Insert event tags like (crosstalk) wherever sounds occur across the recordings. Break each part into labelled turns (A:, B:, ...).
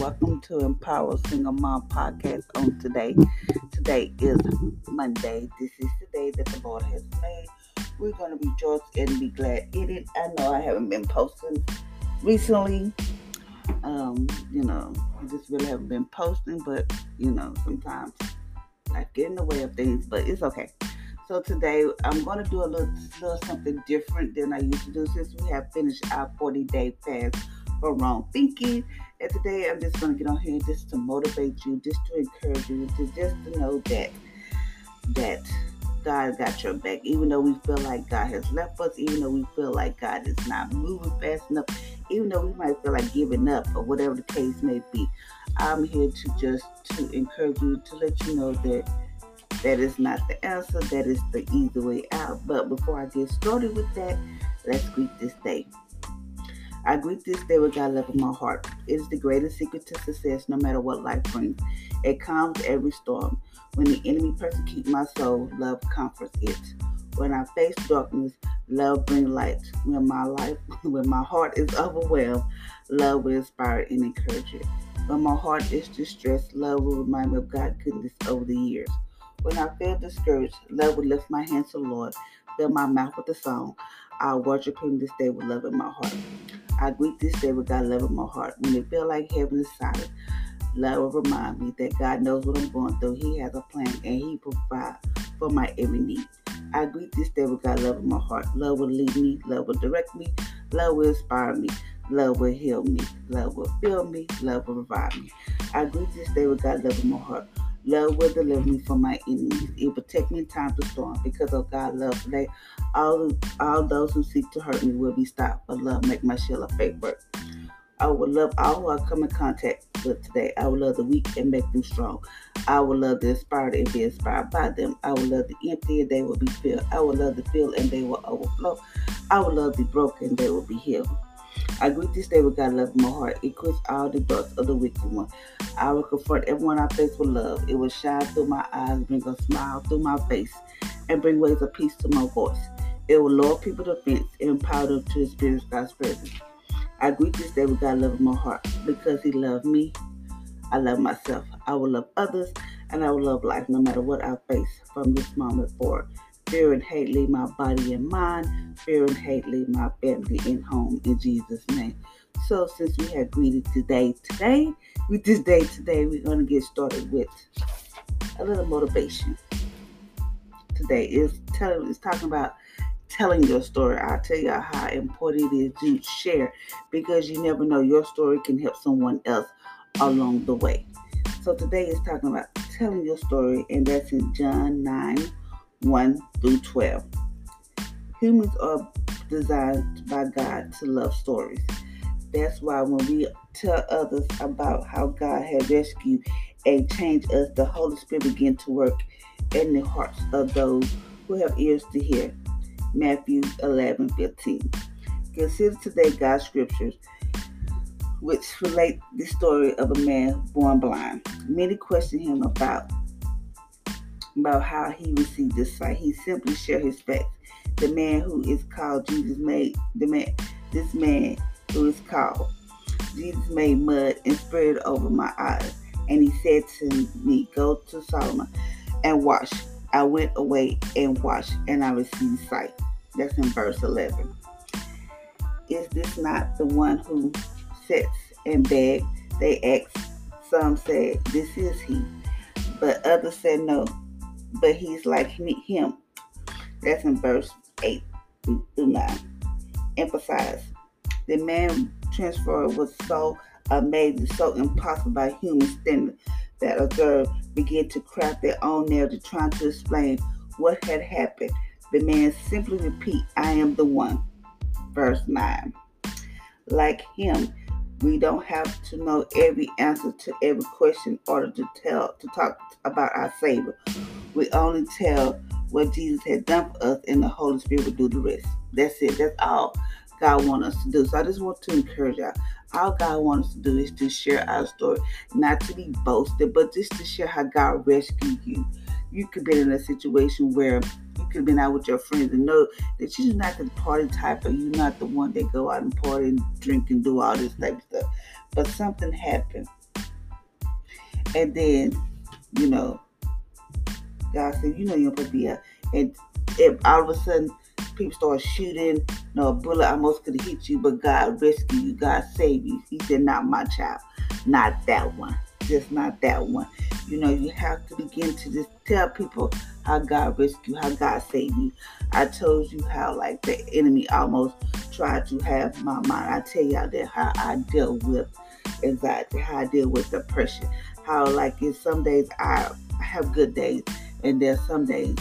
A: Welcome to Empower Single Mom Podcast on today. Today is Monday. This is the day that the Lord has made. We're going to rejoice and be glad in it. I know I haven't been posting recently. Um, you know, I just really haven't been posting, but you know, sometimes I get in the way of things, but it's okay. So today I'm going to do a little, little something different than I used to do since we have finished our 40 day fast for wrong thinking. And today I'm just going to get on here just to motivate you, just to encourage you, to just to know that that God got your back, even though we feel like God has left us, even though we feel like God is not moving fast enough, even though we might feel like giving up or whatever the case may be. I'm here to just to encourage you to let you know that that is not the answer, that is the easy way out. But before I get started with that, let's greet this day. I greet this day with God love in my heart. It is the greatest secret to success no matter what life brings. It calms every storm. When the enemy persecutes my soul, love comforts it. When I face darkness, love brings light. When my life, (laughs) when my heart is overwhelmed, love will inspire and encourage it. When my heart is distressed, love will remind me of God's goodness over the years. When I feel discouraged, love will lift my hands to the Lord, fill my mouth with a song. I'll worship Him this day with love in my heart. I greet this day with God love in my heart. When it feel like heaven is silent, love will remind me that God knows what I'm going through. He has a plan and He provides for my every need. I greet this day with God love in my heart. Love will lead me, love will direct me, love will inspire me, love will heal me, love will fill me, love will revive me. I greet this day with God love in my heart. Love will deliver me from my enemies. It will protect me in times of storm. Because of God's love today, all, all those who seek to hurt me will be stopped. But love make my shield of faith work. I will love all who I come in contact with today. I will love the weak and make them strong. I will love the inspired and be inspired by them. I will love the empty and they will be filled. I will love the filled and they will overflow. I will love the broken and they will be healed. I greet this day with God love in my heart. It quits all the darts of the wicked one. I will confront everyone I face with love. It will shine through my eyes, bring a smile through my face, and bring waves of peace to my voice. It will lower people to fence and empower them to experience God's presence. I greet this day with God love in my heart because He loved me. I love myself. I will love others, and I will love life no matter what I face from this moment forward. Fear and hate leave my body and mind. Fear and hate leave my family and home in Jesus' name. So since we have greeted today, today, with this day today, we're going to get started with a little motivation. Today is telling is talking about telling your story. I'll tell you how important it is to share because you never know your story can help someone else along the way. So today is talking about telling your story, and that's in John 9 1 through 12. Humans are designed by God to love stories. That's why when we tell others about how God has rescued and changed us, the Holy Spirit began to work in the hearts of those who have ears to hear. Matthew 11 15. Consider today God's scriptures, which relate the story of a man born blind. Many question him about about how he received this sight. He simply shared his facts. The man who is called Jesus made the man this man who is called Jesus made mud and spread it over my eyes. And he said to me, Go to Siloam and wash. I went away and washed, and I received sight. That's in verse 11. Is this not the one who sits and begs? They asked. Some said, This is he. But others said, No, but he's like him. That's in verse 8 through 9. Emphasize the man transfer was so amazing, so impossible by human standards that observers began to craft their own narrative trying to explain what had happened. The man simply repeat, I am the one. Verse 9. Like him, we don't have to know every answer to every question in order to tell to talk about our Savior. We only tell what Jesus had done for us, and the Holy Spirit will do the rest. That's it. That's all God wants us to do. So I just want to encourage y'all. All God wants us to do is to share our story, not to be boasted, but just to share how God rescued you. You could be in a situation where you could have been out with your friends and know that you're not the party type or you're not the one that go out and party and drink and do all this type of stuff. But something happened. And then, you know, God said, you know you're supposed to be out. And if all of a sudden people start shooting, you know, a bullet almost could hit you, but God rescued you, God saved you. He said, not my child, not that one, just not that one. You know, you have to begin to just tell people how God rescued, how God saved you. I told you how like the enemy almost tried to have my mind. I tell y'all that how I deal with anxiety, how I deal with depression, how like in some days I have good days and there's some days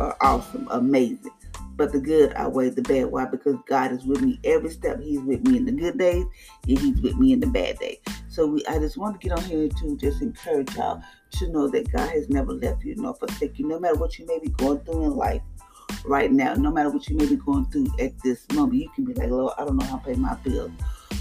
A: are awesome, amazing. But the good outweigh the bad. Why? Because God is with me every step. He's with me in the good days, and He's with me in the bad days. So we, I just want to get on here to just encourage y'all to know that God has never left you nor forsake you. No matter what you may be going through in life right now, no matter what you may be going through at this moment, you can be like, Lord, I don't know how to pay my bills.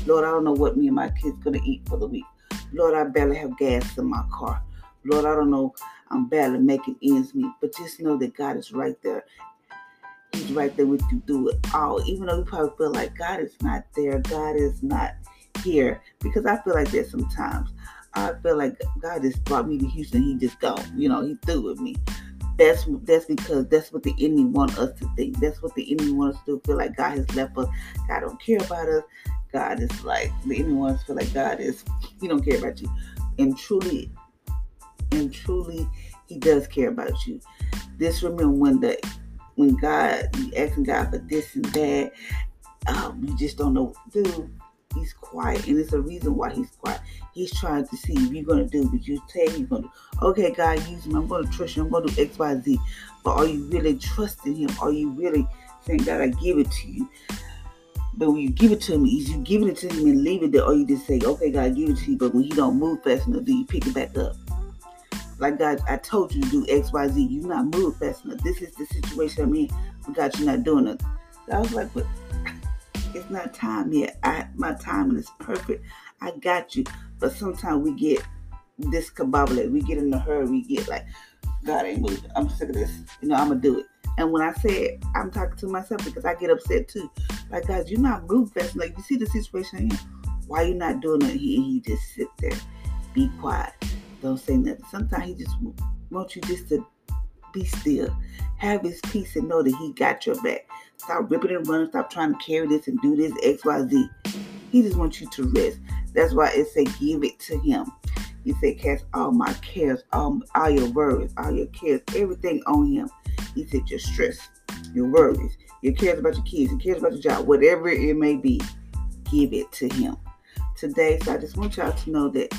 A: Lord, I don't know what me and my kids gonna eat for the week. Lord, I barely have gas in my car. Lord, I don't know. I'm barely making ends meet. But just know that God is right there He's right there with you through it all. Even though you probably feel like God is not there, God is not here. Because I feel like that sometimes. I feel like God just brought me to Houston. He just gone. You know, he through with me. That's that's because that's what the enemy want us to think. That's what the enemy wants us to feel like God has left us. God don't care about us. God is like the enemy wants to feel like God is he don't care about you. And truly, and truly, he does care about you. This remember when the when God, you asking God for this and that, um, you just don't know what to do. He's quiet, and it's a reason why he's quiet. He's trying to see if you're gonna do what you say you're gonna do. Okay, God, use me. I'm gonna trust you. I'm gonna do X, Y, Z. But are you really trusting Him? Are you really saying, God, I give it to you? But when you give it to him, is you giving it to him and leave it there, or you just say, okay, God, give it to you. But when he don't move fast enough, do you pick it back up? Like God, I told you to do X, Y, Z. You not move fast enough. This is the situation I'm in. But God, you're not doing it. I was like, but (laughs) it's not time yet. I my timing is perfect. I got you. But sometimes we get this discombobulated. We get in a hurry. We get like, God ain't moving. I'm sick of this. You know, I'm gonna do it. And when I say it, I'm talking to myself because I get upset too. Like, guys, you're not moving fast. Like, you see the situation. Why you not doing it? He, he just sit there, be quiet. Don't say nothing. Sometimes he just wants you just to be still. Have his peace and know that he got your back. Stop ripping and running. Stop trying to carry this and do this X, Y, Z. He just wants you to rest. That's why it say give it to him. He said cast all my cares, all, all your worries, all your cares, everything on him. He said your stress, your worries, your cares about your kids, your cares about your job, whatever it may be, give it to him. Today, so I just want y'all to know that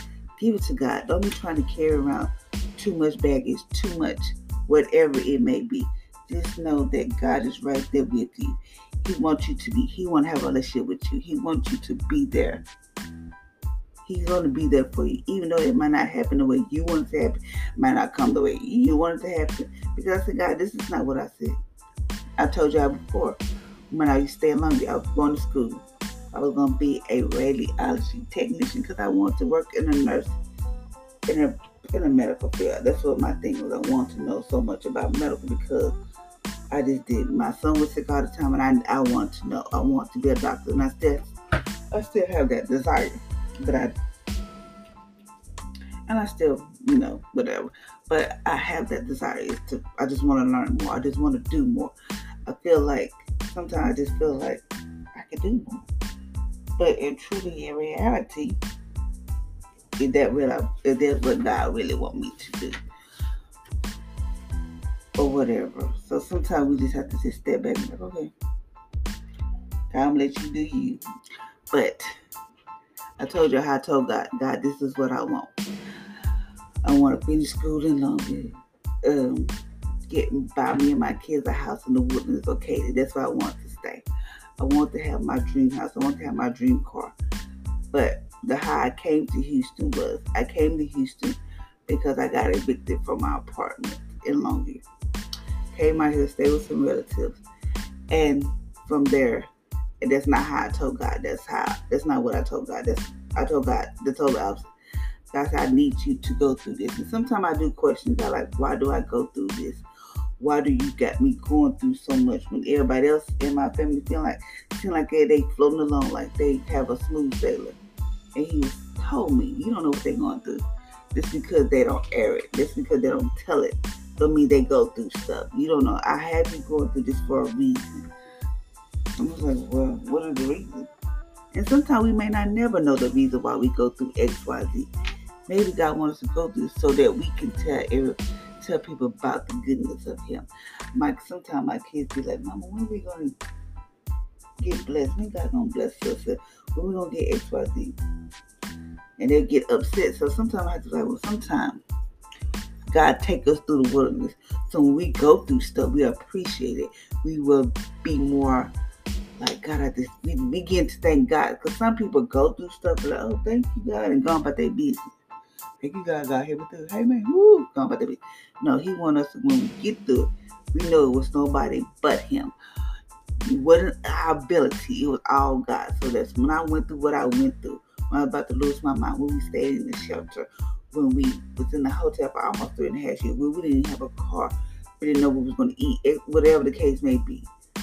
A: Give it to God. Don't be trying to carry around too much baggage, too much, whatever it may be. Just know that God is right there with you. He wants you to be, He want to have a relationship with you. He wants you to be there. He's going to be there for you, even though it might not happen the way you want it to happen, might not come the way you want it to happen. Because I said, God, this is not what I said. I told y'all before, when I used to stay in Long I was going to school. I was to be a radiology technician because I wanted to work in a nurse, in a, in a medical field. That's what my thing was. I want to know so much about medical because I just did. My son was sick all the time, and I, I want to know. I want to be a doctor, and I still, I still have that desire. But I, and I still, you know, whatever. But I have that desire. Is to, I just want to learn more. I just want to do more. I feel like sometimes I just feel like I can do more. But in truly, in reality, is that really is that what God really want me to do? Or whatever. So sometimes we just have to just step back and like, okay, I'm let you do you. But I told you how I told God, God, this is what I want. I want to finish school in Longview. Um, getting by me and my kids a house in the woodlands okay. That's where I want to stay. I want to have my dream house. I want to have my dream car. But the how I came to Houston was I came to Houston because I got evicted from my apartment in Longview. Came out here to stay with some relatives. And from there, and that's not how I told God. That's how that's not what I told God. That's I told God the total opposite. God said, I need you to go through this. And sometimes I do question God, like, why do I go through this? Why do you got me going through so much when everybody else in my family feel like feel like they, they floating along like they have a smooth sailor? And he told me, you don't know what they're going through. Just because they don't air it, just because they don't tell it, don't mean they go through stuff. You don't know. I have you going through this for a reason. I was like, well, what are the reasons? And sometimes we may not never know the reason why we go through X, Y, Z. Maybe God wants us to go through so that we can tell every, tell people about the goodness of Him. Like sometimes my kids be like, Mama, when we gonna get blessed? When God gonna bless us? When we gonna get X, Y, Z? And they get upset. So sometimes I have to like, well, sometimes God take us through the wilderness. So when we go through stuff, we appreciate it. We will be more like God. I just we begin to thank God because some people go through stuff like, oh, thank you God, and go about their business. Thank you God, God, here we do. Hey man, woo, go about their business. No, He want us when we get through we know it was nobody but Him. It wasn't our ability; it was all God. So that's when I went through what I went through. When I was about to lose my mind, when we stayed in the shelter, when we was in the hotel for almost three and a half years, when we didn't have a car, we didn't know what we was going to eat, eh, whatever the case may be.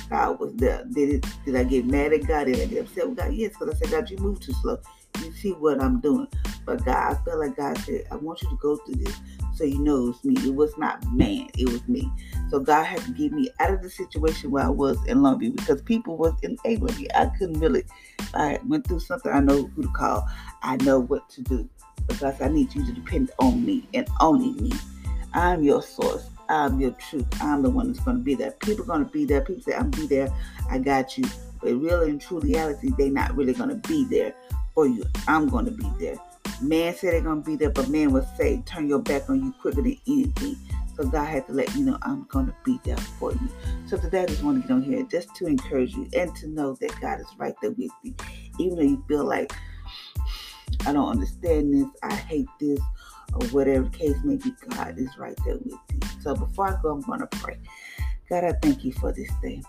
A: God was there. Did it? Did I get mad at God? Did I get upset with God? Yes, because I said, God, you move too slow. You see what I'm doing. But God, I felt like God said, I want you to go through this so you know it was me. It was not man, it was me. So God had to get me out of the situation where I was in Longview because people was enabling me. I couldn't really. I went through something. I know who to call. I know what to do because I need you to depend on me and only me. I'm your source. I'm your truth. I'm the one that's going to be there. People going to be there. People say, I'm be there. I got you. But really and true reality, they're not really going to be there for you. I'm going to be there. Man said they're to be there, but man will say, turn your back on you quicker than anything. So God had to let you know I'm to be there for you. So today I just want to get on here just to encourage you and to know that God is right there with you. Even though you feel like I don't understand this, I hate this, or whatever the case may be, God is right there with you. So before I go, I'm to pray. God, I thank you for this day.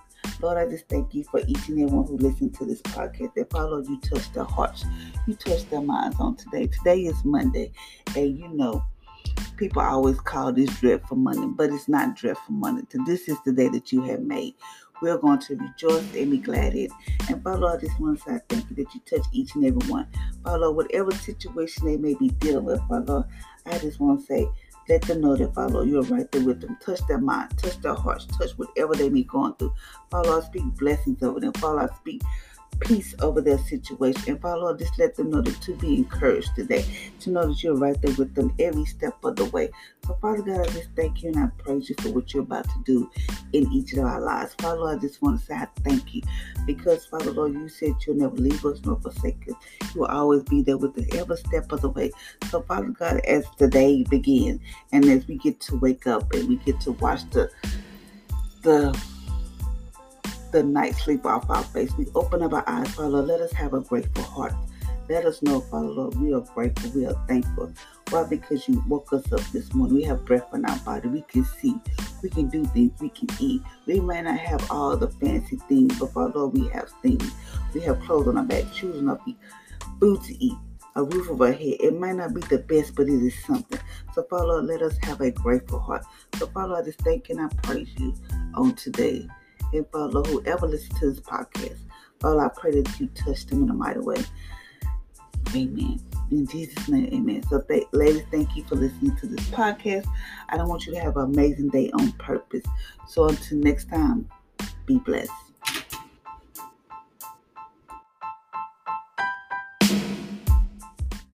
A: Lord, I just thank you for each and everyone who listened to this podcast. That Father, you touch their hearts, you touch their minds on today. Today is Monday, and you know, people always call this dreadful Monday, but it's not dreadful Monday. This is the day that you have made. We're going to rejoice and be glad in. And Father, I just want to say thank you that you touch each and every one. Father, whatever situation they may be dealing with, Father, I just want to say, let them know that, Father, you're right there with them. Touch their mind, touch their hearts, touch whatever they may be going through. Father, I speak blessings over them. Father, I speak peace over their situation. And Father, Lord, just let them know that to be encouraged today, to know that you're right there with them every step of the way. So, Father God, I just thank you and I praise you for what you're about to do in each of our lives. Father, Lord, I just want to say I thank you because, Father, Lord, you said you'll never leave us nor forsake us. You will always be there with us every step of the way. So, Father God, as the day begins and as we get to wake up and we get to watch the the the night sleep off our face. We open up our eyes, Father. Let us have a grateful heart. Let us know, Father Lord, we are grateful. We are thankful. Why? Because you woke us up this morning. We have breath in our body. We can see. We can do things. We can eat. We may not have all the fancy things, but Father Lord, we have things. We have clothes on our back, shoes on our feet, food to eat, a roof over our head. It might not be the best, but it is something. So, Father let us have a grateful heart. So, Father, I just thank and I praise you on today. And Father, whoever listens to this podcast, Father, I pray that you touch them in a mighty way. Amen. In Jesus' name, amen. So, th- ladies, thank you for listening to this podcast. I don't want you to have an amazing day on purpose. So, until next time, be blessed.